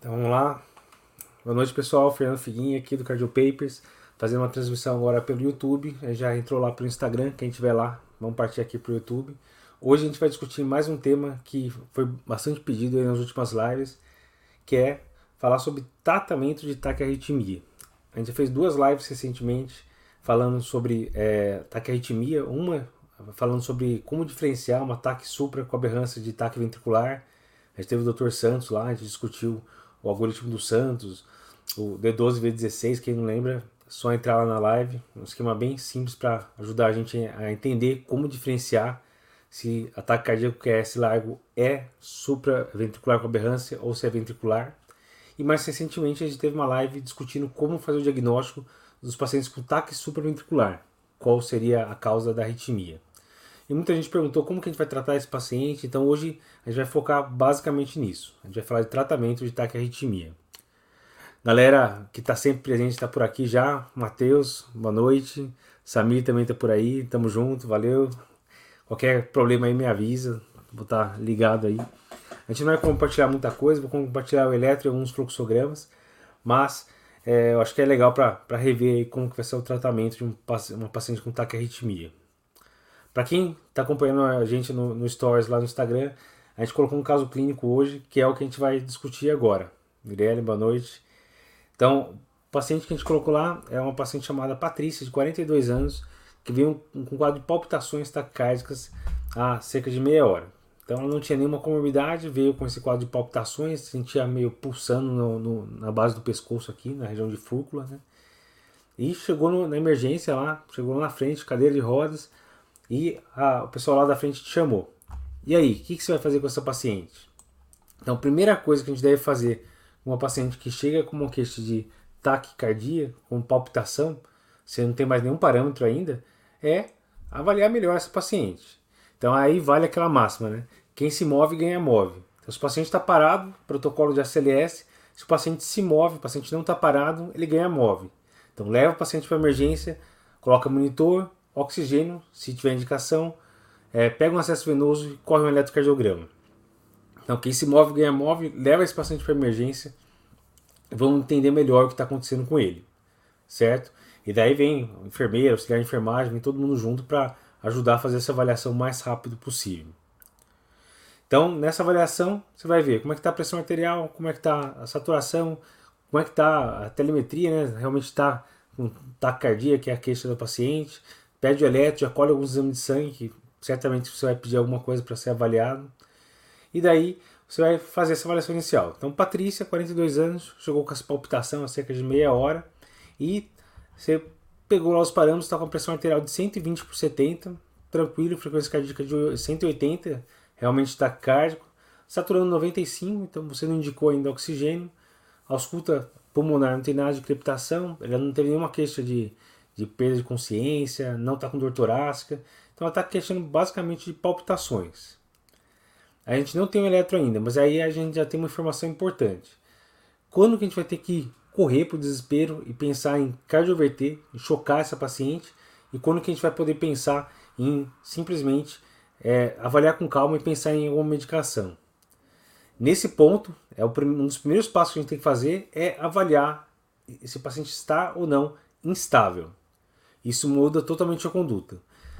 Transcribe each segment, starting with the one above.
Então vamos lá. Boa noite pessoal, Fernando Figuinha aqui do Cardio Papers, fazendo uma transmissão agora pelo YouTube. Já entrou lá pelo Instagram, quem estiver lá, vamos partir aqui para o YouTube. Hoje a gente vai discutir mais um tema que foi bastante pedido nas últimas lives, que é falar sobre tratamento de taquiarritmia. A gente fez duas lives recentemente falando sobre é, taquiarritmia, uma falando sobre como diferenciar um ataque supra com aberrância de taque ventricular. A gente teve o Dr. Santos lá, a gente discutiu o algoritmo do Santos, o D12V16, quem não lembra, é só entrar lá na live, um esquema bem simples para ajudar a gente a entender como diferenciar se ataque cardíaco QS largo é supraventricular com aberrância ou se é ventricular. E mais recentemente a gente teve uma live discutindo como fazer o diagnóstico dos pacientes com taque supraventricular, qual seria a causa da arritmia. E muita gente perguntou como que a gente vai tratar esse paciente, então hoje a gente vai focar basicamente nisso. A gente vai falar de tratamento de taquiarritmia. Galera que está sempre presente está por aqui já. Matheus, boa noite. Samir também está por aí. Tamo junto, valeu. Qualquer problema aí me avisa. Vou estar tá ligado aí. A gente não vai compartilhar muita coisa, vou compartilhar o eletro e alguns fluxogramas, mas é, eu acho que é legal para rever como que vai ser o tratamento de um, uma paciente com taquiarritmia. Para quem está acompanhando a gente no, no, Stories lá no Instagram, a gente colocou um caso clínico hoje, que é o que a gente vai discutir agora. Mirelle, boa noite. Então, o paciente que a gente colocou lá é uma paciente chamada Patrícia, de 42 anos, que veio com um quadro de palpitações taquicárdicas há cerca de meia hora. Então, ela não tinha nenhuma comorbidade, veio com esse quadro de palpitações, sentia meio pulsando no, no, na base do pescoço aqui, na região de fúrcula, né? E chegou no, na emergência lá, chegou lá na frente, cadeira de rodas, e a, o pessoal lá da frente te chamou. E aí, o que, que, você vai fazer com essa paciente? Então, a primeira coisa que a gente deve fazer com uma paciente que chega com uma queixa de taquicardia, com palpitação, você não tem mais nenhum parâmetro ainda, é avaliar melhor essa paciente. Então aí vale aquela máxima, né? Quem se move ganha move. Então, se o paciente está parado, protocolo de ACLS, se o paciente se move, o paciente não está parado, ele ganha move. Então leva o paciente para emergência, coloca monitor, oxigênio, se tiver indicação, é, pega um acesso venoso e corre um eletrocardiograma. Então, quem se move ganha move, leva esse paciente para emergência, vamos entender melhor o que está acontecendo com ele, certo? E daí vem o enfermeiro, auxiliar de enfermagem, vem todo mundo junto para ajudar a fazer essa avaliação o mais rápido possível. Então, nessa avaliação, você vai ver como é que está a pressão arterial, como é que está a saturação, como é que está a telemetria, né? Realmente está com taquicardia, que é a queixa do paciente, pede o eletro, já colhe alguns exames de sangue, que certamente você vai pedir alguma coisa para ser avaliado. E daí você vai fazer essa avaliação inicial. Então, Patrícia, 42 anos, chegou com essa palpitação há cerca de meia hora e você pegou lá os parâmetros, está com a pressão arterial de 120 por 70, tranquilo, frequência cardíaca de 180, realmente está cardíaco, saturando 95, então você não indicou ainda oxigênio, ausculta pulmonar não tem nada de crepitação, ela não teve nenhuma queixa de de perda de consciência, não está com dor torácica. Então ela está queixando basicamente de palpitações. A gente não tem o eletro ainda, mas aí a gente já tem uma informação importante. Quando que a gente vai ter que correr para o desespero e pensar em cardioverter, em chocar essa paciente, e quando que a gente vai poder pensar em simplesmente é, avaliar com calma e pensar em alguma medicação. Nesse ponto, é um dos primeiros passos que a gente tem que fazer é avaliar se o paciente está ou não instável. Isso muda totalmente a conduta.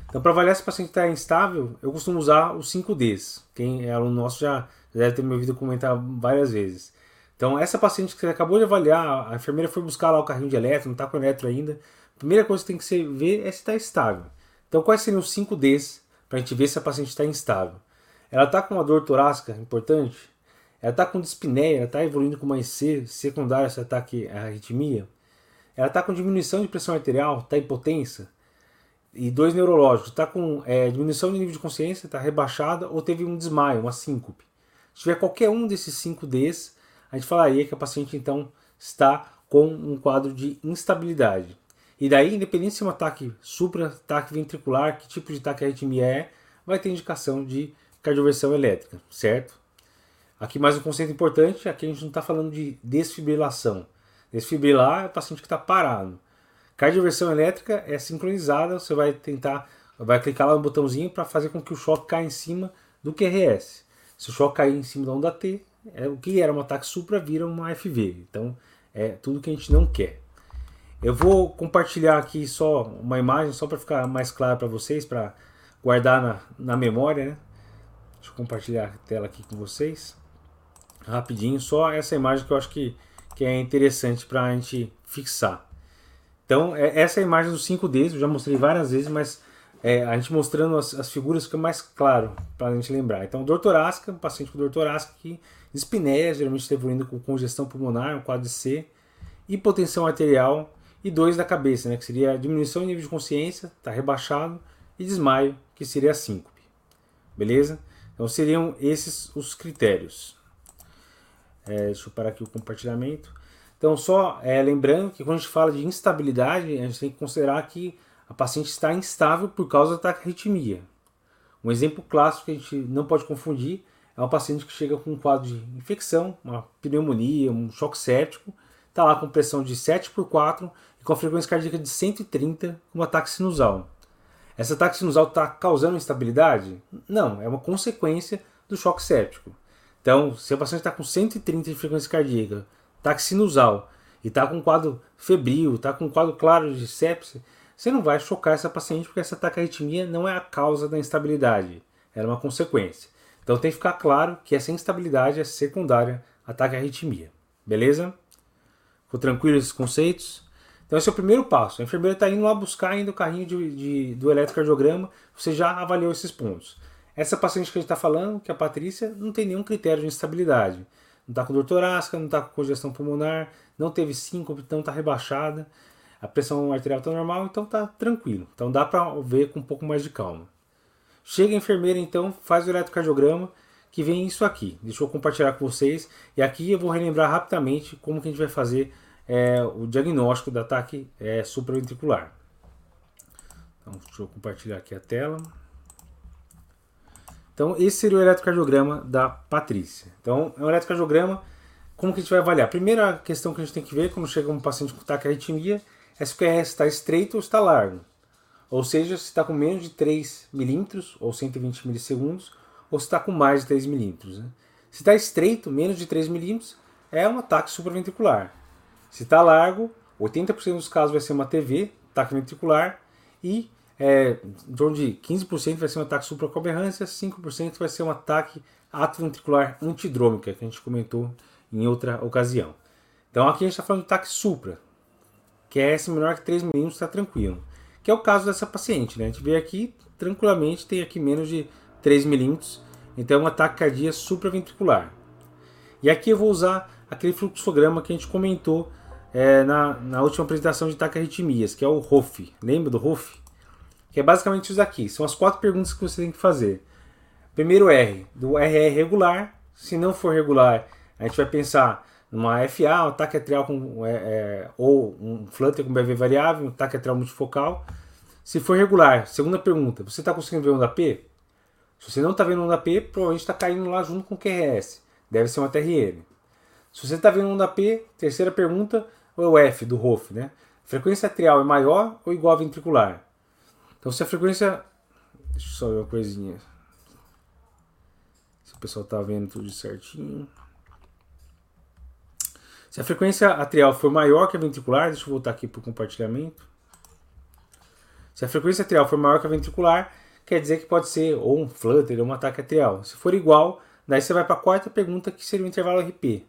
Então, para avaliar se o paciente está instável, eu costumo usar os 5Ds. Quem é aluno nosso já, deve ter me ouvido comentar várias vezes. Então, essa paciente que você acabou de avaliar, a enfermeira foi buscar lá o carrinho de eletro, não está com eletro ainda. A primeira coisa que tem que ver é se está estável. Então, quais seriam os 5Ds para a gente ver se a paciente está instável? Ela está com uma dor torácica importante? Ela está com dispneia? Ela está evoluindo com uma IC secundária esse ataque à arritmia? Ela está com diminuição de pressão arterial, está hipotensa, e dois neurológicos, está com é, diminuição de nível de consciência, está rebaixada, ou teve um desmaio, uma síncope. Se tiver qualquer um desses cinco Ds, a gente falaria que a paciente então está com um quadro de instabilidade. E daí, independente se é um ataque supra, ataque ventricular, que tipo de ataque arritmia é, vai ter indicação de cardioversão elétrica, certo? Aqui mais um conceito importante, aqui a gente não está falando de desfibrilação. Desfibrilar é o paciente que está parado. Cardioversão elétrica é sincronizada, você vai tentar, vai clicar lá no botãozinho para fazer com que o choque caia em cima do QRS. Se o choque cair em cima da onda T, é, o que era um ataque supra vira uma FV. Então é tudo que a gente não quer. Eu vou compartilhar aqui só uma imagem, só para ficar mais claro para vocês, para guardar na, na memória. Né? Deixa eu compartilhar a tela aqui com vocês. Rapidinho, só essa imagem que eu acho que, que é interessante para a gente fixar. Então, é, essa é a imagem dos 5Ds, eu já mostrei várias vezes, mas é, a gente mostrando as, as figuras fica mais claro para a gente lembrar. Então, dor torácica, um paciente com dor torácica que dispneia, geralmente evoluindo com congestão pulmonar, um quadro de C, hipotensão arterial e dois da cabeça, né, que seria diminuição de nível de consciência, está rebaixado, e desmaio, que seria a síncope. Beleza? Então seriam esses os critérios. É, deixa eu parar aqui o compartilhamento. Então, só é, lembrando que quando a gente fala de instabilidade, a gente tem que considerar que a paciente está instável por causa da taquiarritmia. Um exemplo clássico que a gente não pode confundir é uma paciente que chega com um quadro de infecção, uma pneumonia, um choque séptico, está lá com pressão de 7 por 4 e com frequência cardíaca de 130 com um ataque sinusal. Essa ataque sinusal está causando instabilidade? Não, é uma consequência do choque séptico. Então, se a paciente está com 130 de frequência cardíaca, ataque sinusal, e está com quadro febril, está com quadro claro de sepse, você não vai chocar essa paciente porque essa taquiarritmia não é a causa da instabilidade, ela é uma consequência. Então tem que ficar claro que essa instabilidade é secundária à taquiarritmia. Beleza? Ficou tranquilo esses conceitos? Então esse é o primeiro passo. A enfermeira está indo lá buscar ainda o carrinho de, de, do eletrocardiograma, você já avaliou esses pontos. Essa paciente que a gente está falando, que é a Patrícia, não tem nenhum critério de instabilidade. Não está com dor torácica, não está com congestão pulmonar, não teve síncope, então está rebaixada. A pressão arterial está normal, então está tranquilo. Então dá para ver com um pouco mais de calma. Chega a enfermeira então, faz o eletrocardiograma, que vem isso aqui. Deixa eu compartilhar com vocês. E aqui eu vou relembrar rapidamente como que a gente vai fazer é, o diagnóstico do ataque é, supraventricular. Então, deixa eu compartilhar aqui a tela. Então, esse seria o eletrocardiograma da Patrícia. Então, é um eletrocardiograma. Como que a gente vai avaliar? Primeira questão que a gente tem que ver quando chega um paciente com taquiarritmia é se o QRS está estreito ou está largo. Ou seja, se está com menos de 3 milímetros ou 120 milissegundos, ou se está com mais de 3 milímetros. Né? Se está estreito, menos de 3 milímetros, é um ataque supraventricular. Se está largo, 80% dos casos vai ser uma TV, ataque ventricular, e é, em torno de 15% vai ser um ataque supracoberrância, 5% vai ser um ataque atroventricular antidrômica, que a gente comentou em outra ocasião. Então aqui a gente está falando de ataque supra, que é esse menor que 3 milímetros, está tranquilo. Que é o caso dessa paciente, né? A gente vê aqui, tranquilamente, tem aqui menos de 3 milímetros, então é um ataque cardíaco supraventricular. E aqui eu vou usar aquele fluxograma que a gente comentou é, na, na última apresentação de taquiarritmias, que é o ROF. Lembra do ROF? Que é basicamente isso aqui. São as quatro perguntas que você tem que fazer. Primeiro R, do RR regular. Se não for regular, a gente vai pensar numa FA, um ataque atrial com, é, é, ou um flutter com BV variável, um ataque atrial multifocal. Se for regular, segunda pergunta, você está conseguindo ver onda P? Se você não está vendo onda P, provavelmente está caindo lá junto com o QRS. Deve ser uma TRN. Se você está vendo onda P, terceira pergunta, ou é o F do ROF, né? frequência atrial é maior ou igual à ventricular? Então, se a frequência. Deixa eu só ver uma coisinha. Se o pessoal está vendo tudo certinho. Se a frequência atrial for maior que a ventricular, deixa eu voltar aqui para o compartilhamento. Se a frequência atrial for maior que a ventricular, quer dizer que pode ser ou um flutter ou um ataque atrial. Se for igual, daí você vai para a quarta pergunta, que seria o intervalo RP.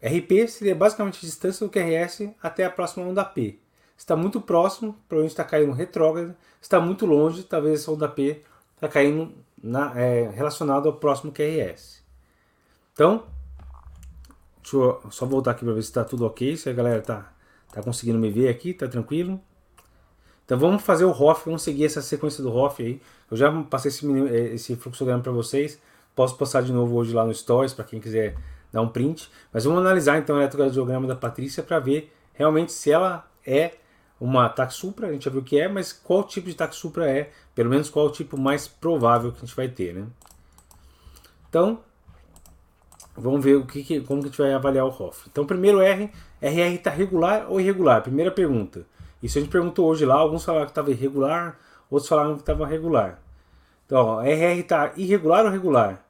RP seria basicamente a distância do QRS até a próxima onda P. Está muito próximo, provavelmente está caindo retrógrado. Está muito longe, talvez essa onda P está caindo na, é, relacionado ao próximo QRS. Então, deixa eu só voltar aqui para ver se está tudo ok, se a galera está tá conseguindo me ver aqui, está tranquilo. Então vamos fazer o ROF, vamos seguir essa sequência do ROF aí. Eu já passei esse, esse fluxograma para vocês. Posso passar de novo hoje lá no Stories para quem quiser dar um print. Mas vamos analisar então o eletrocardiograma da Patrícia para ver realmente se ela é uma TAC supra, a gente já viu o que é, mas qual tipo de TAC supra é, pelo menos qual o tipo mais provável que a gente vai ter, né? Então, vamos ver o que, que como que a gente vai avaliar o ROF. Então, primeiro R, RR está regular ou irregular? Primeira pergunta. Isso a gente perguntou hoje lá, alguns falaram que estava irregular, outros falaram que estava regular. Então, ó, RR está irregular ou regular?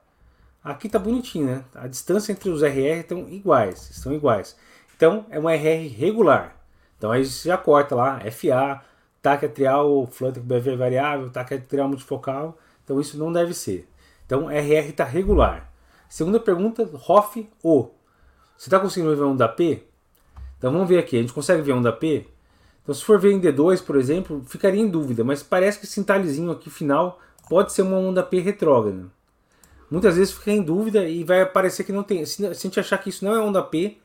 aqui tá bonitinho, né? A distância entre os RR estão iguais, estão iguais. Então é uma RR regular. Então aí já corta lá, FA, taque atrial, flutter com BV variável, taque atrial multifocal. Então isso não deve ser. Então RR está regular. Segunda pergunta, ROF O. Você está conseguindo ver um da P? Então vamos ver aqui, a gente consegue ver um da P? Então se for ver em D2, por exemplo, ficaria em dúvida, mas parece que esse entalhezinho aqui final pode ser uma onda P retrógrada. Muitas vezes fica em dúvida e vai parecer que não tem. Se a gente achar que isso não é onda P,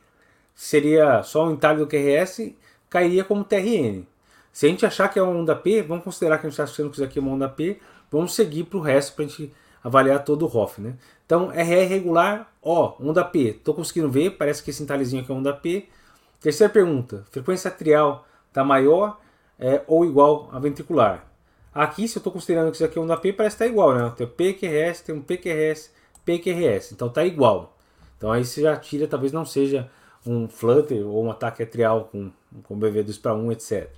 seria só um entalhe do QRS, cairia como TRN. Se a gente achar que é uma onda P, vamos considerar que a gente está achando que isso aqui é uma onda P, vamos seguir para o resto para a gente avaliar todo o ROF. Né? Então, RR regular, ó, onda P. Estou conseguindo ver, parece que esse entalhezinho aqui é onda P. Terceira pergunta, frequência atrial está maior é, ou igual a ventricular? Aqui, se eu estou considerando que isso aqui é onda P, parece que está igual, né? Tem um PQRS, tem um PQRS, PQRS, então está igual. Então aí você já tira, talvez não seja um flutter ou um ataque atrial com, com BV2 para 1, etc.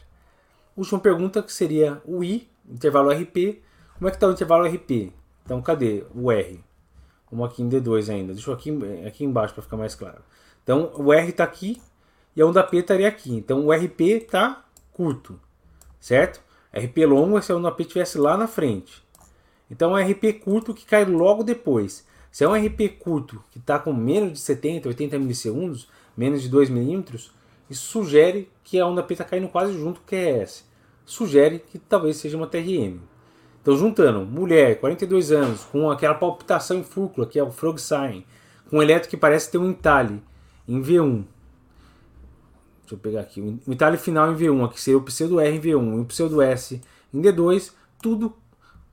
Última pergunta que seria o I, intervalo RP. Como é que está o intervalo RP? Então cadê o R? Vamos aqui em D2 ainda. Deixa eu aqui, aqui embaixo para ficar mais claro. Então o R está aqui e a onda P estaria aqui. Então o RP está curto, certo? RP longo é se a onda P estivesse lá na frente. Então é um RP curto que cai logo depois. Se é um RP curto que está com menos de 70, 80 milissegundos, menos de 2 milímetros, isso sugere que a onda P está caindo quase junto com o QRS. Sugere que talvez seja uma TRM. Então, juntando mulher, 42 anos, com aquela palpitação em fúrcula, que é o frog sign, com um elétrico que parece ter um entalhe em V1. Deixa eu pegar aqui. Um entalhe final em V1, aqui seria o pseudo R em V1 e o pseudo S em D2, tudo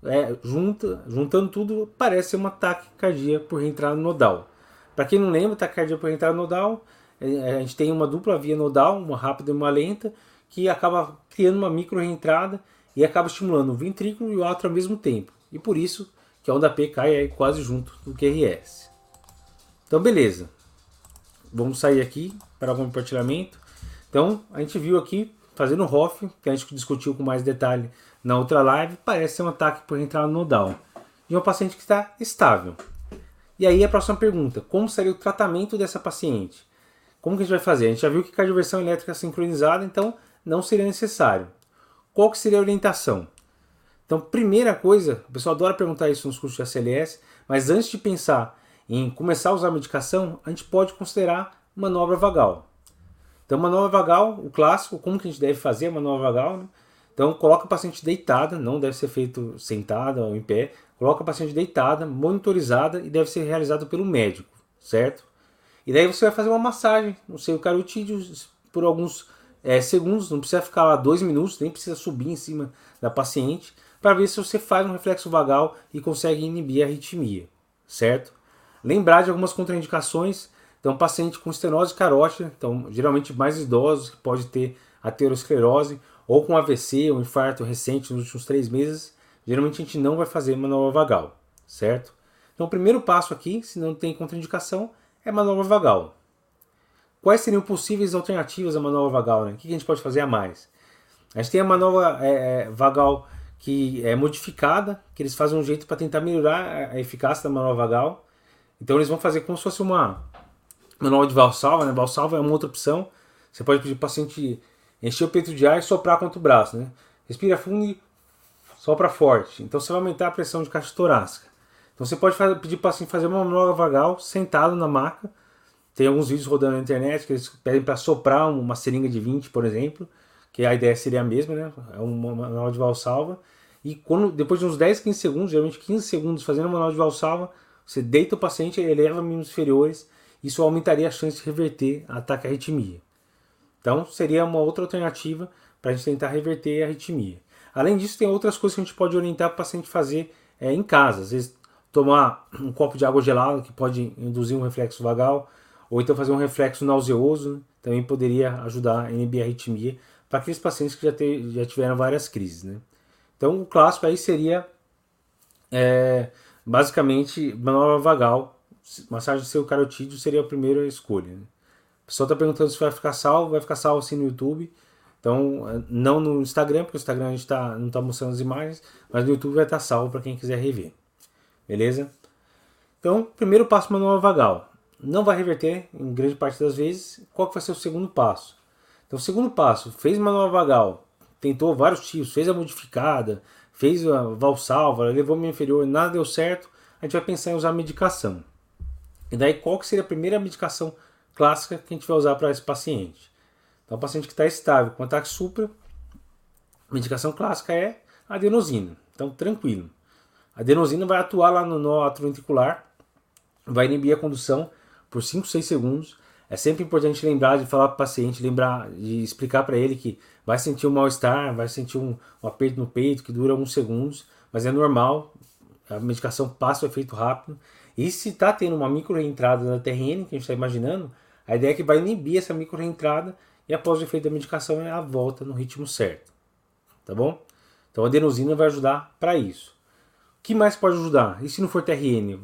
é, junta, juntando tudo, parece ser uma taquicardia por reentrada nodal. Para quem não lembra, taquicardia por reentrada nodal a gente tem uma dupla via nodal, uma rápida e uma lenta, que acaba criando uma micro reentrada e acaba estimulando o ventrículo e o átrio ao mesmo tempo. E por isso que a onda P cai aí quase junto do QRS. Então beleza. Vamos sair aqui para algum compartilhamento. Então a gente viu aqui fazendo ROF, que a gente discutiu com mais detalhe na outra live, parece ser um ataque por entrada nodal. De uma paciente que está estável. E aí a próxima pergunta, como seria o tratamento dessa paciente? Como que a gente vai fazer? A gente já viu que cardioversão elétrica sincronizada, então não seria necessário. Qual que seria a orientação? Então, primeira coisa, o pessoal adora perguntar isso nos cursos de ACLS, mas antes de pensar em começar a usar a medicação, a gente pode considerar manobra vagal. Então, manobra vagal, o clássico, como que a gente deve fazer a manobra vagal? Né? Então, coloca o paciente deitada, não deve ser feito sentada ou em pé, coloca o paciente deitada, monitorizada e deve ser realizado pelo médico, certo? E daí você vai fazer uma massagem no seu carotídeo por alguns é, segundos, não precisa ficar lá dois minutos, nem precisa subir em cima da paciente, para ver se você faz um reflexo vagal e consegue inibir a arritmia, certo? Lembrar de algumas contraindicações, então paciente com estenose carótida, então geralmente mais idosos, que pode ter aterosclerose, ou com AVC ou infarto recente nos últimos três meses, geralmente a gente não vai fazer manobra vagal, certo? Então o primeiro passo aqui, se não tem contraindicação, é manobra vagal. Quais seriam possíveis alternativas à manobra vagal? Né? O que a gente pode fazer a mais? A gente tem a manobra é, é vagal que é modificada, que eles fazem um jeito para tentar melhorar a eficácia da manobra vagal. Então eles vão fazer como se fosse uma manobra de valsalva, né? Valsalva é uma outra opção. Você pode pedir para o paciente encher o peito de ar e soprar contra o braço, né? Respira fundo e sopra forte. Então você vai aumentar a pressão de caixa torácica. Então você pode fazer, pedir para paciente fazer uma manobra vagal sentado na maca. Tem alguns vídeos rodando na internet que eles pedem para soprar uma seringa de 20, por exemplo, que a ideia seria a mesma, né? É uma manobra de valsalva. E quando, depois de uns 10, 15 segundos, geralmente 15 segundos fazendo uma manobra de valsalva, você deita o paciente eleva mínimos inferiores. Isso aumentaria a chance de reverter ataque à arritmia. Então seria uma outra alternativa para a gente tentar reverter a arritmia. Além disso, tem outras coisas que a gente pode orientar o paciente fazer é, em casa. Às vezes tomar um copo de água gelada, que pode induzir um reflexo vagal, ou então fazer um reflexo nauseoso, né? também poderia ajudar a inibir a arritmia para aqueles pacientes que já, te, já tiveram várias crises. Né? Então, o clássico aí seria é, basicamente manobra vagal, massagem seu carotídeo seria a primeira escolha. Né? O pessoal está perguntando se vai ficar salvo, vai ficar salvo assim no YouTube. Então, não no Instagram, porque o Instagram a gente tá, não está mostrando as imagens, mas no YouTube vai estar tá salvo para quem quiser rever. Beleza? Então, primeiro passo manual vagal. Não vai reverter em grande parte das vezes. Qual que vai ser o segundo passo? Então, o segundo passo, fez manual vagal, tentou vários tipos, fez a modificada, fez a valsalva, levou o inferior, nada deu certo, a gente vai pensar em usar medicação. E daí, qual que seria a primeira medicação clássica que a gente vai usar para esse paciente? Então, o paciente que está estável com ataque supra, medicação clássica é adenosina. Então, tranquilo. A adenosina vai atuar lá no nó atroventricular, vai inibir a condução por 5, 6 segundos. É sempre importante lembrar de falar para o paciente, lembrar de explicar para ele que vai sentir um mal-estar, vai sentir um, um, aperto no peito que dura alguns segundos, mas é normal, a medicação passa o efeito rápido. E se está tendo uma micro-reentrada na TRN, que a gente está imaginando, a ideia é que vai inibir essa micro-reentrada e após o efeito da medicação é a volta no ritmo certo. Tá bom? Então a adenosina vai ajudar para isso. Que mais pode ajudar? E se não for TRN?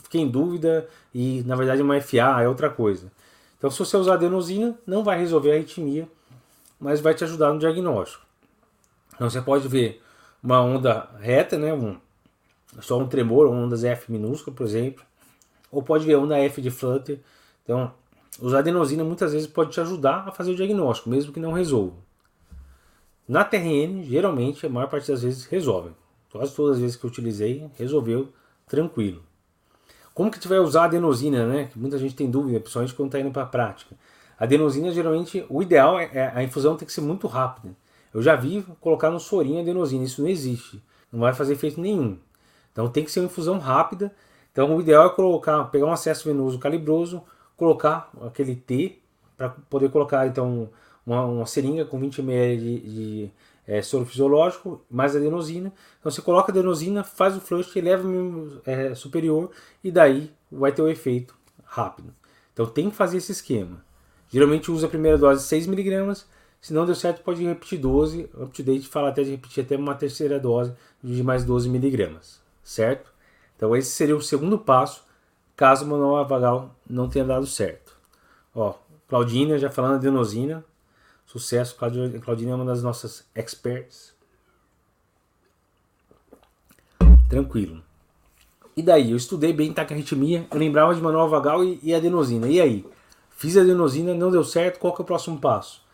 Fiquei em dúvida e na verdade uma FA, é outra coisa. Então se você usar adenosina, não vai resolver a arritmia, mas vai te ajudar no diagnóstico. Então você pode ver uma onda reta, né? Um, só um tremor, ondas F minúscula, por exemplo. Ou pode ver onda F de flutter. Então, usar adenosina muitas vezes pode te ajudar a fazer o diagnóstico, mesmo que não resolva. Na TRN, geralmente, a maior parte das vezes resolve. Quase todas as vezes que eu utilizei, resolveu tranquilo. Como que a vai usar a adenosina, né? Que muita gente tem dúvida, principalmente quando está indo para a prática. A adenosina, geralmente, o ideal é, é a infusão tem que ser muito rápida. Eu já vi colocar no sorinho adenosina, isso não existe. Não vai fazer efeito nenhum. Então tem que ser uma infusão rápida. Então o ideal é colocar, pegar um acesso venoso calibroso, colocar aquele T para poder colocar então uma, uma seringa com 20 ml de, de é, soro fisiológico, mais adenosina. Então você coloca adenosina, faz o flush, eleva o é, superior e daí vai ter o efeito rápido. Então tem que fazer esse esquema. Geralmente usa a primeira dose 6mg, se não deu certo pode repetir 12, UpToDate fala até de repetir até uma terceira dose de mais 12mg, certo? Então esse seria o segundo passo, caso o manual vagal não tenha dado certo. Ó, Claudina já falando adenosina, Sucesso, Claudinha é uma das nossas experts. Tranquilo. E daí, eu estudei bem taquiarritmia, eu lembrava de manual vagal e, e adenosina. E aí? Fiz adenosina, não deu certo, qual que é o próximo passo?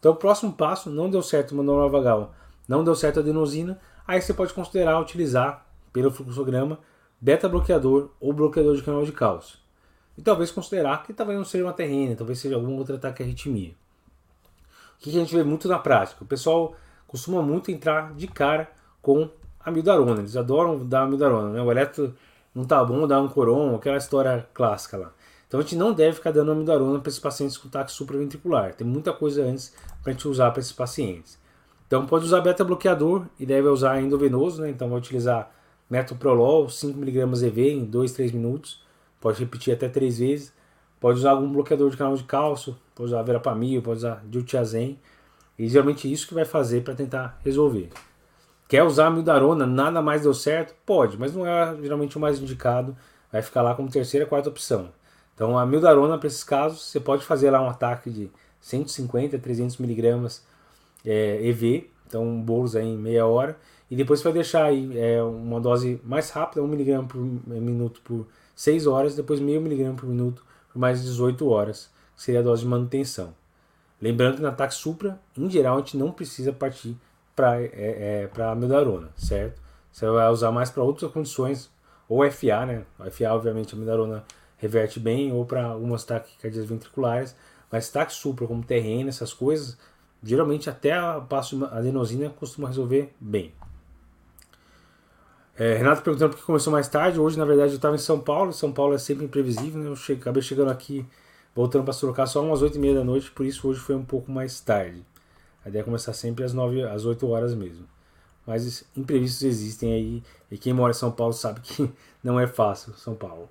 Então, o próximo passo, não deu certo manual vagal, não deu certo adenosina, aí você pode considerar utilizar, pelo fluxograma, beta-bloqueador ou bloqueador de canal de cálcio. E talvez considerar que talvez não seja uma terrena, talvez seja algum outro ataque arritmia que a gente vê muito na prática? O pessoal costuma muito entrar de cara com a mildarona. Eles adoram dar a mildarona. Né? O eletro não tá bom, dá um coron, aquela história clássica lá. Então a gente não deve ficar dando a mildarona para esses pacientes com taque supraventricular. Tem muita coisa antes para a gente usar para esses pacientes. Então pode usar beta-bloqueador e deve usar endovenoso, né? Então vai utilizar metoprolol, 5mg EV em 2, 3 minutos. Pode repetir até 3 vezes. Pode usar algum bloqueador de canal de cálcio, pode usar verapamil, pode usar diltiazem. E geralmente isso que vai fazer para tentar resolver. Quer usar a mildarona, nada mais deu certo? Pode, mas não é geralmente o mais indicado. Vai ficar lá como terceira, quarta opção. Então a mildarona para esses casos, você pode fazer lá um ataque de 150, 300 miligramas é, EV, então bolos aí em meia hora, e depois você vai deixar aí é, uma dose mais rápida, 1 miligrama por minuto por 6 horas, depois meio miligrama por minuto por mais 18 horas, que seria a dose de manutenção. Lembrando que no ataque supra, em geral, a gente não precisa partir para é, é, a mildarona, certo? Você vai usar mais para outras condições, ou FA, né? A FA, obviamente, a mildarona reverte bem, ou para algumas taquicardias ventriculares, mas ataque supra, como terreno, essas coisas, geralmente até a adenosina costuma resolver bem. É, Renato perguntando por que começou mais tarde. Hoje, na verdade, eu estava em São Paulo. São Paulo é sempre imprevisível. Né? Eu acabei chegando aqui, voltando para Sorocaba só umas 8 e meia da noite. Por isso, hoje foi um pouco mais tarde. A ideia é começar sempre às, 9, às 8 horas mesmo. Mas imprevistos existem aí. E quem mora em São Paulo sabe que não é fácil, São Paulo.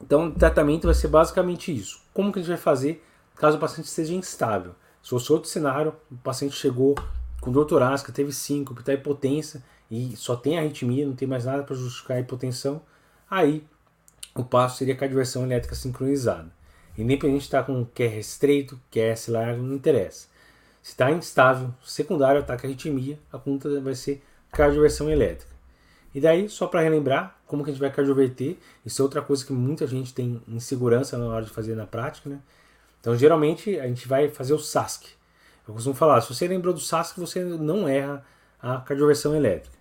Então, o tratamento vai ser basicamente isso. Como que a gente vai fazer caso o paciente esteja instável? Se fosse outro cenário, o paciente chegou com dor torácica, teve síncope, está hipotência e só tem arritmia, não tem mais nada para justificar a hipotensão, aí o passo seria cardioversão elétrica sincronizada. Independente de estar tá com QR estreito, QS largo, não interessa. Se está instável, secundário ataque arritmia, a conta vai ser cardioversão elétrica. E daí, só para relembrar, como que a gente vai cardioverter, isso é outra coisa que muita gente tem insegurança na hora de fazer na prática, né? Então, geralmente, a gente vai fazer o SASC. Eu costumo falar, se você lembrou do SASC, você não erra a cardioversão elétrica.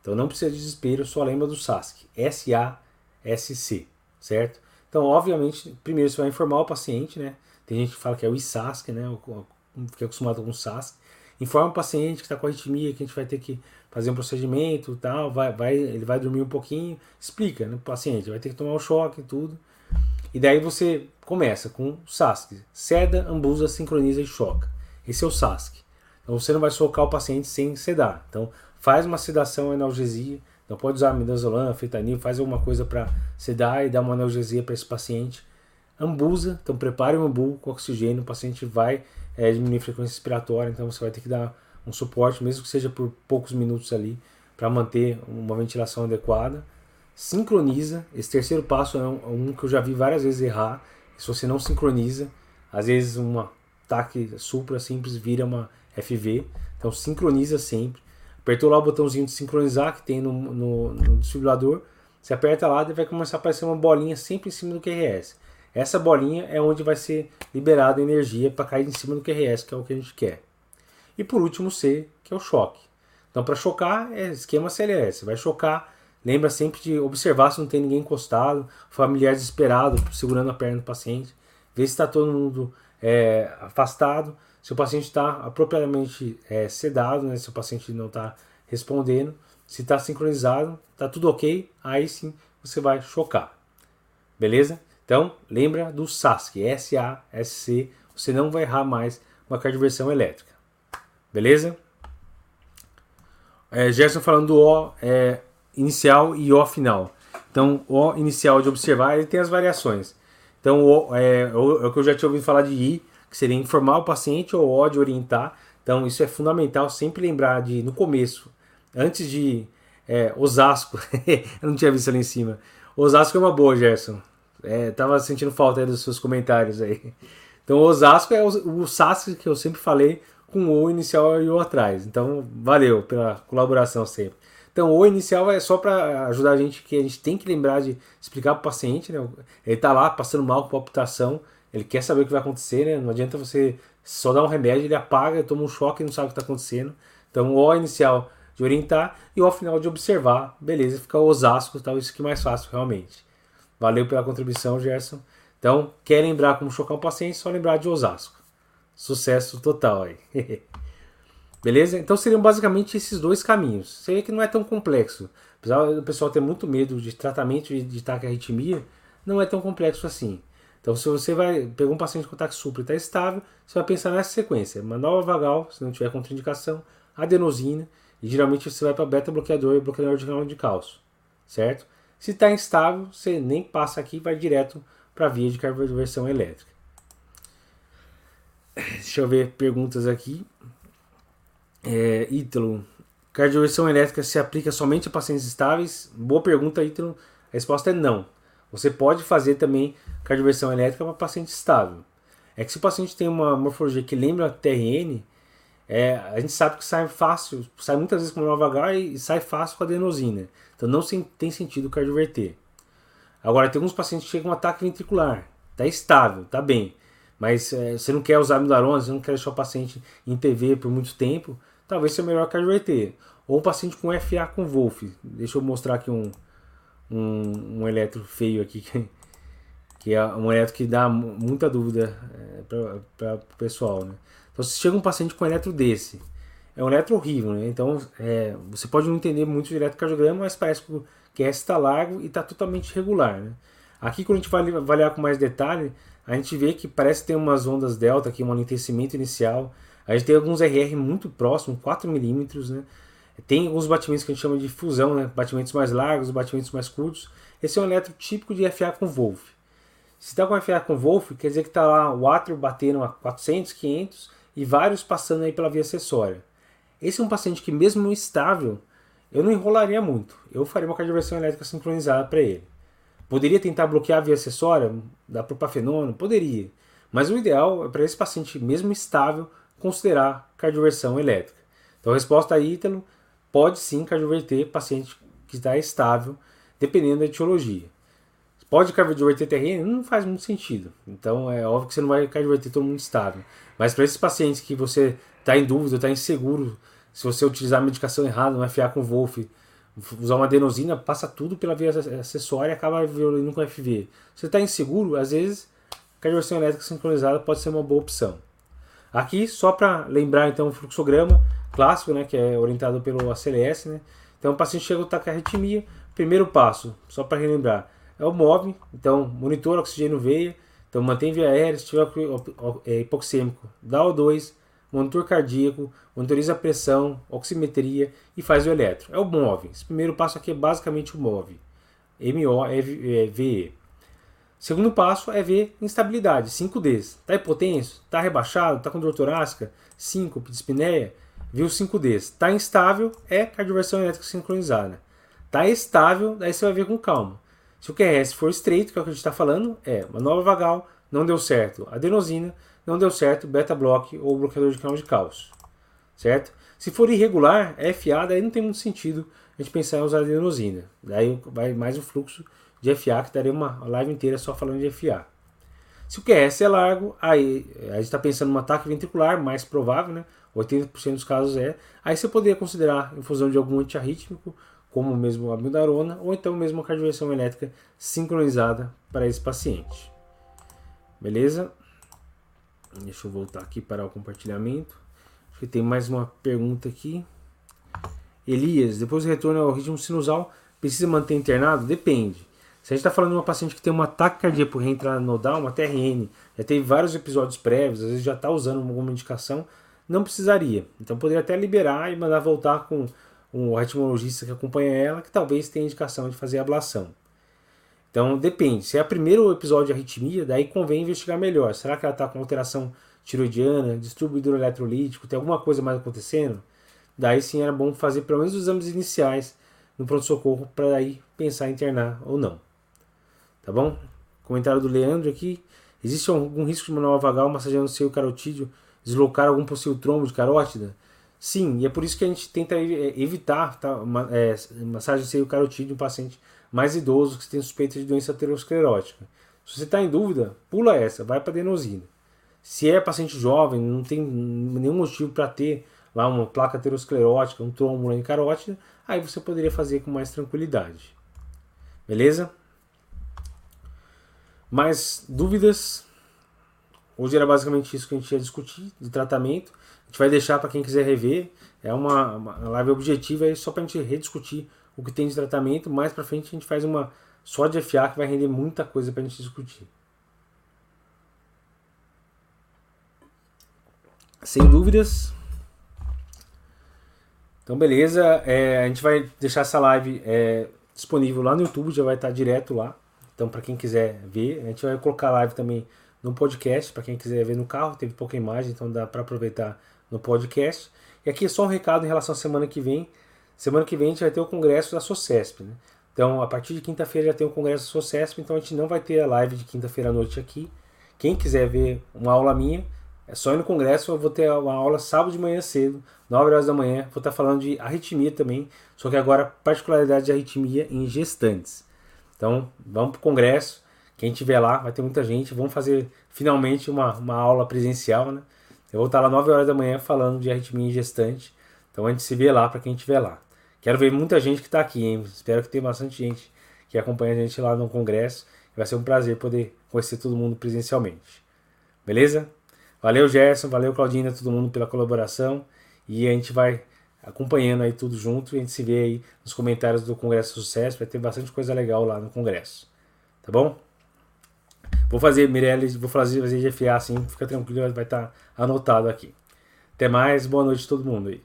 Então, não precisa de desespero, só lembra do SASC. S-A-S-C, certo? Então, obviamente, primeiro você vai informar o paciente, né? Tem gente que fala que é o ISASC, né? Que é acostumado com o SASC. Informa o paciente que está com arritmia, que a gente vai ter que fazer um procedimento tal, vai, vai, ele vai dormir um pouquinho, explica né, o paciente, vai ter que tomar o um choque e tudo. E daí você começa com o SASC. Seda, ambusa, sincroniza e choca. Esse é o SASC. Então você não vai socar o paciente sem sedar. Então faz uma sedação analgesia, então pode usar midazolam, fentanil, faz alguma coisa para sedar e dar uma analgesia para esse paciente. Ambusa, então prepare um ambu com oxigênio, o paciente vai é, diminuir a frequência respiratória, então você vai ter que dar um suporte, mesmo que seja por poucos minutos ali, para manter uma ventilação adequada. Sincroniza, esse terceiro passo é um, um, que eu já vi várias vezes errar, se você não sincroniza, às vezes um ataque supra simples vira uma FV, então sincroniza sempre. Apertou lá o botãozinho de sincronizar que tem no, no, no desfibrilador. Você aperta lá e vai começar a aparecer uma bolinha sempre em cima do QRS. Essa bolinha é onde vai ser liberada energia para cair em cima do QRS, que é o que a gente quer. E por último, C, que é o choque. Então, para chocar, é esquema CLS. Vai chocar, lembra sempre de observar se não tem ninguém encostado, familiar desesperado, segurando a perna do paciente, ver se está todo mundo é, afastado se o paciente está apropriadamente é, sedado, né, se o paciente não está respondendo, se está sincronizado, está tudo ok, aí sim você vai chocar. Beleza? Então, lembra do SASC, S-A-S-C, você não vai errar mais uma cardioversão elétrica. Beleza? É, Gerson falando do O é, inicial e O final. Então, O inicial de observar, ele tem as variações. Então, é, é o que eu já tinha ouvido falar de I, que seria informar o paciente ou ó, de orientar. Então, isso é fundamental sempre lembrar de, no começo, antes de é, Osasco, eu não tinha visto ali em cima. Osasco é uma boa, Gerson. É, tava sentindo falta dos seus comentários aí. Então, Osasco é o, o que eu sempre falei, com o inicial e o atrás. Então, valeu pela colaboração sempre. Então, o inicial é só para ajudar a gente, que a gente tem que lembrar de explicar para o paciente, né? Ele está lá passando mal com palpitação, ele quer saber o que vai acontecer, né? Não adianta você só dar um remédio, ele apaga, toma um choque e não sabe o que está acontecendo. Então, o inicial de orientar e o final de observar. Beleza, fica Osasco, tal, isso que é mais fácil realmente. Valeu pela contribuição, Gerson. Então, quer lembrar como chocar um paciente, só lembrar de Osasco. Sucesso total aí. Beleza? Então seriam basicamente esses dois caminhos. Seria que não é tão complexo. Apesar do pessoal ter muito medo de tratamento de, taquiarritmia, não é tão complexo assim. Então, se você vai pegar um paciente com ataque supra e está estável, você vai pensar nessa sequência: manobra vagal, se não tiver contraindicação, adenosina, e geralmente você vai para beta-bloqueador e bloqueador de canal de cálcio, certo? Se está instável, você nem passa aqui vai direto para a via de cardioversão elétrica. Deixa eu ver perguntas aqui. É, Ítalo, cardioversão elétrica se aplica somente a pacientes estáveis? Boa pergunta, Ítalo. A resposta é não. Você pode fazer também cardioversão elétrica para paciente estável. É que se o paciente tem uma morfologia que lembra TRN, é, a gente sabe que sai fácil, sai muitas vezes com nova H e sai fácil com adenosina. Então não tem sentido cardioverter. Agora, tem alguns pacientes que chegam um ataque ventricular, está estável, está bem, mas é, você não quer usar amidarona, você não quer deixar o paciente em PV por muito tempo, talvez seja melhor cardioverter. Ou um paciente com FA com Wolf. Deixa eu mostrar aqui um, um, um eletro feio aqui, que, que é um eletro que dá muita dúvida é, para o pessoal. Né? Então, se chega um paciente com um eletro desse, é um eletro horrível, né? Então, é, você pode não entender muito de eletrocardiograma, mas parece que o QS está largo e está totalmente regular, né? Aqui, quando a gente vai avaliar com mais detalhe, a gente vê que parece ter umas ondas delta aqui, um alentecimento inicial. A gente tem alguns RR muito próximos, 4 milímetros, né? Tem alguns batimentos que a gente chama de fusão, né? batimentos mais largos, batimentos mais curtos. Esse é um eletro típico de FA com Wolf. Se está com FA com Wolf, quer dizer que está lá o átrio batendo a 400, 500 e vários passando aí pela via acessória. Esse é um paciente que, mesmo estável, eu não enrolaria muito. Eu faria uma cardioversão elétrica sincronizada para ele. Poderia tentar bloquear a via acessória da propafenona? Poderia. Mas o ideal é para esse paciente, mesmo estável, considerar cardioversão elétrica. Então a resposta aí, Ítalo, pode sim cardioverter paciente que está estável, dependendo da etiologia. Pode cardioverter TRN? Não faz muito sentido. Então é óbvio que você não vai cardioverter todo mundo estável. Mas para esses pacientes que você está em dúvida, está inseguro, se você utilizar a medicação errada, não FA com Wolf, usar uma adenosina, passa tudo pela via acessória e acaba violando com FV. Você está inseguro, às vezes cardioversão elétrica sincronizada pode ser uma boa opção. Aqui, só para lembrar então o fluxograma clássico, né, que é orientado pelo ACLS, né? Então o paciente chega com arritmia, primeiro passo, só para relembrar, é o MOV, então monitora oxigênio veia, então mantém via aérea, se tiver é, hipoxêmico, dá O2, monitor cardíaco, monitoriza a pressão, oximetria e faz o eletro. É o MOV. Esse primeiro passo aqui é basicamente o MOV. M-O-V-E. Segundo passo é ver instabilidade, 5Ds. Está hipotenso? Está rebaixado? Está com dor torácica? Síncope, dispneia? Viu 5Ds. Está instável? É cardioversão elétrica sincronizada. Está estável? Daí você vai ver com calma. Se o QRS for estreito, que é o que a gente está falando, é uma nova vagal, não deu certo. Adenosina, não deu certo. Beta-block ou bloqueador de canal de cálcio. Certo? Se for irregular, FA, daí não tem muito sentido a gente pensar em usar adenosina. Daí vai mais o fluxo de FA, que daria uma live inteira só falando de FA. Se o QS é largo, aí a gente está pensando em um ataque ventricular, mais provável, né? 80% dos casos é. Aí você poderia considerar infusão de algum antiarrítmico, como mesmo a amiodarona, ou então mesmo a cardioversão elétrica sincronizada para esse paciente. Beleza? Deixa eu voltar aqui para o compartilhamento. Acho que tem mais uma pergunta aqui. Elias, depois do retorno ao ritmo sinusal, precisa manter internado? Depende. Se a gente está falando de uma paciente que tem um ataque cardíaco nodal, uma TRN, já teve vários episódios prévios, às vezes já está usando alguma indicação, não precisaria. Então poderia até liberar e mandar voltar com um ritmologista que acompanha ela, que talvez tenha indicação de fazer ablação. Então depende. Se é o primeiro episódio de arritmia, daí convém investigar melhor. Será que ela está com alteração tiroidiana, distúrbio hidroeletrolítico, tem alguma coisa mais acontecendo? Daí sim era bom fazer pelo menos os exames iniciais no pronto-socorro para aí pensar em internar ou não. Tá bom? Comentário do Leandro aqui. Existe algum risco de uma nova vagal massageando o seio carotídeo deslocar algum possível trombo de carótida? Sim, e é por isso que a gente tenta evitar tá, uma, é, massagem seio carotídeo em um paciente mais idoso que tem suspeita de doença aterosclerótica. Se você está em dúvida, pula essa, vai para adenosina. Se é paciente jovem, não tem nenhum motivo para ter lá uma placa aterosclerótica, um trombo em carótida, aí você poderia fazer com mais tranquilidade. Beleza? Mais dúvidas? Hoje era basicamente isso que a gente ia discutir de tratamento. A gente vai deixar para quem quiser rever. É uma, uma live objetiva aí só para a gente rediscutir o que tem de tratamento. Mais para frente a gente faz uma só de FA que vai render muita coisa para a gente discutir. Sem dúvidas. Então, beleza. É, a gente vai deixar essa live é, disponível lá no YouTube, já vai estar direto lá. Então, para quem quiser ver, a gente vai colocar a live também no podcast, para quem quiser ver no carro, teve pouca imagem, então dá para aproveitar no podcast. E aqui é só um recado em relação à semana que vem. Semana que vem a gente vai ter o congresso da SOCESP, né? Então, a partir de quinta-feira já tem o congresso da SOCESP, então a gente não vai ter a live de quinta-feira à noite aqui. Quem quiser ver uma aula minha, é só ir no congresso, eu vou ter uma aula sábado de manhã cedo, 9 horas da manhã, vou estar falando de arritmia também, só que agora particularidade de arritmia em gestantes. Então, vamos para o congresso. Quem estiver lá, vai ter muita gente. Vamos fazer finalmente uma, uma aula presencial, né? Eu vou estar lá 9 horas da manhã falando de arritmia gestante. Então a gente se vê lá para quem estiver lá. Quero ver muita gente que está aqui, hein? Espero que tenha bastante gente que acompanha a gente lá no congresso. Vai ser um prazer poder conhecer todo mundo presencialmente. Beleza? Valeu, Gerson. Valeu, Claudina, todo mundo pela colaboração. E a gente vai acompanhando aí tudo junto e a gente se vê aí nos comentários do Congresso Sucesso. Vai ter bastante coisa legal lá no Congresso. Tá bom? Vou fazer, Mireles, vou fazer, fazer GFA assim, fica tranquilo, vai estar tá anotado aqui. Até mais, boa noite a todo mundo aí.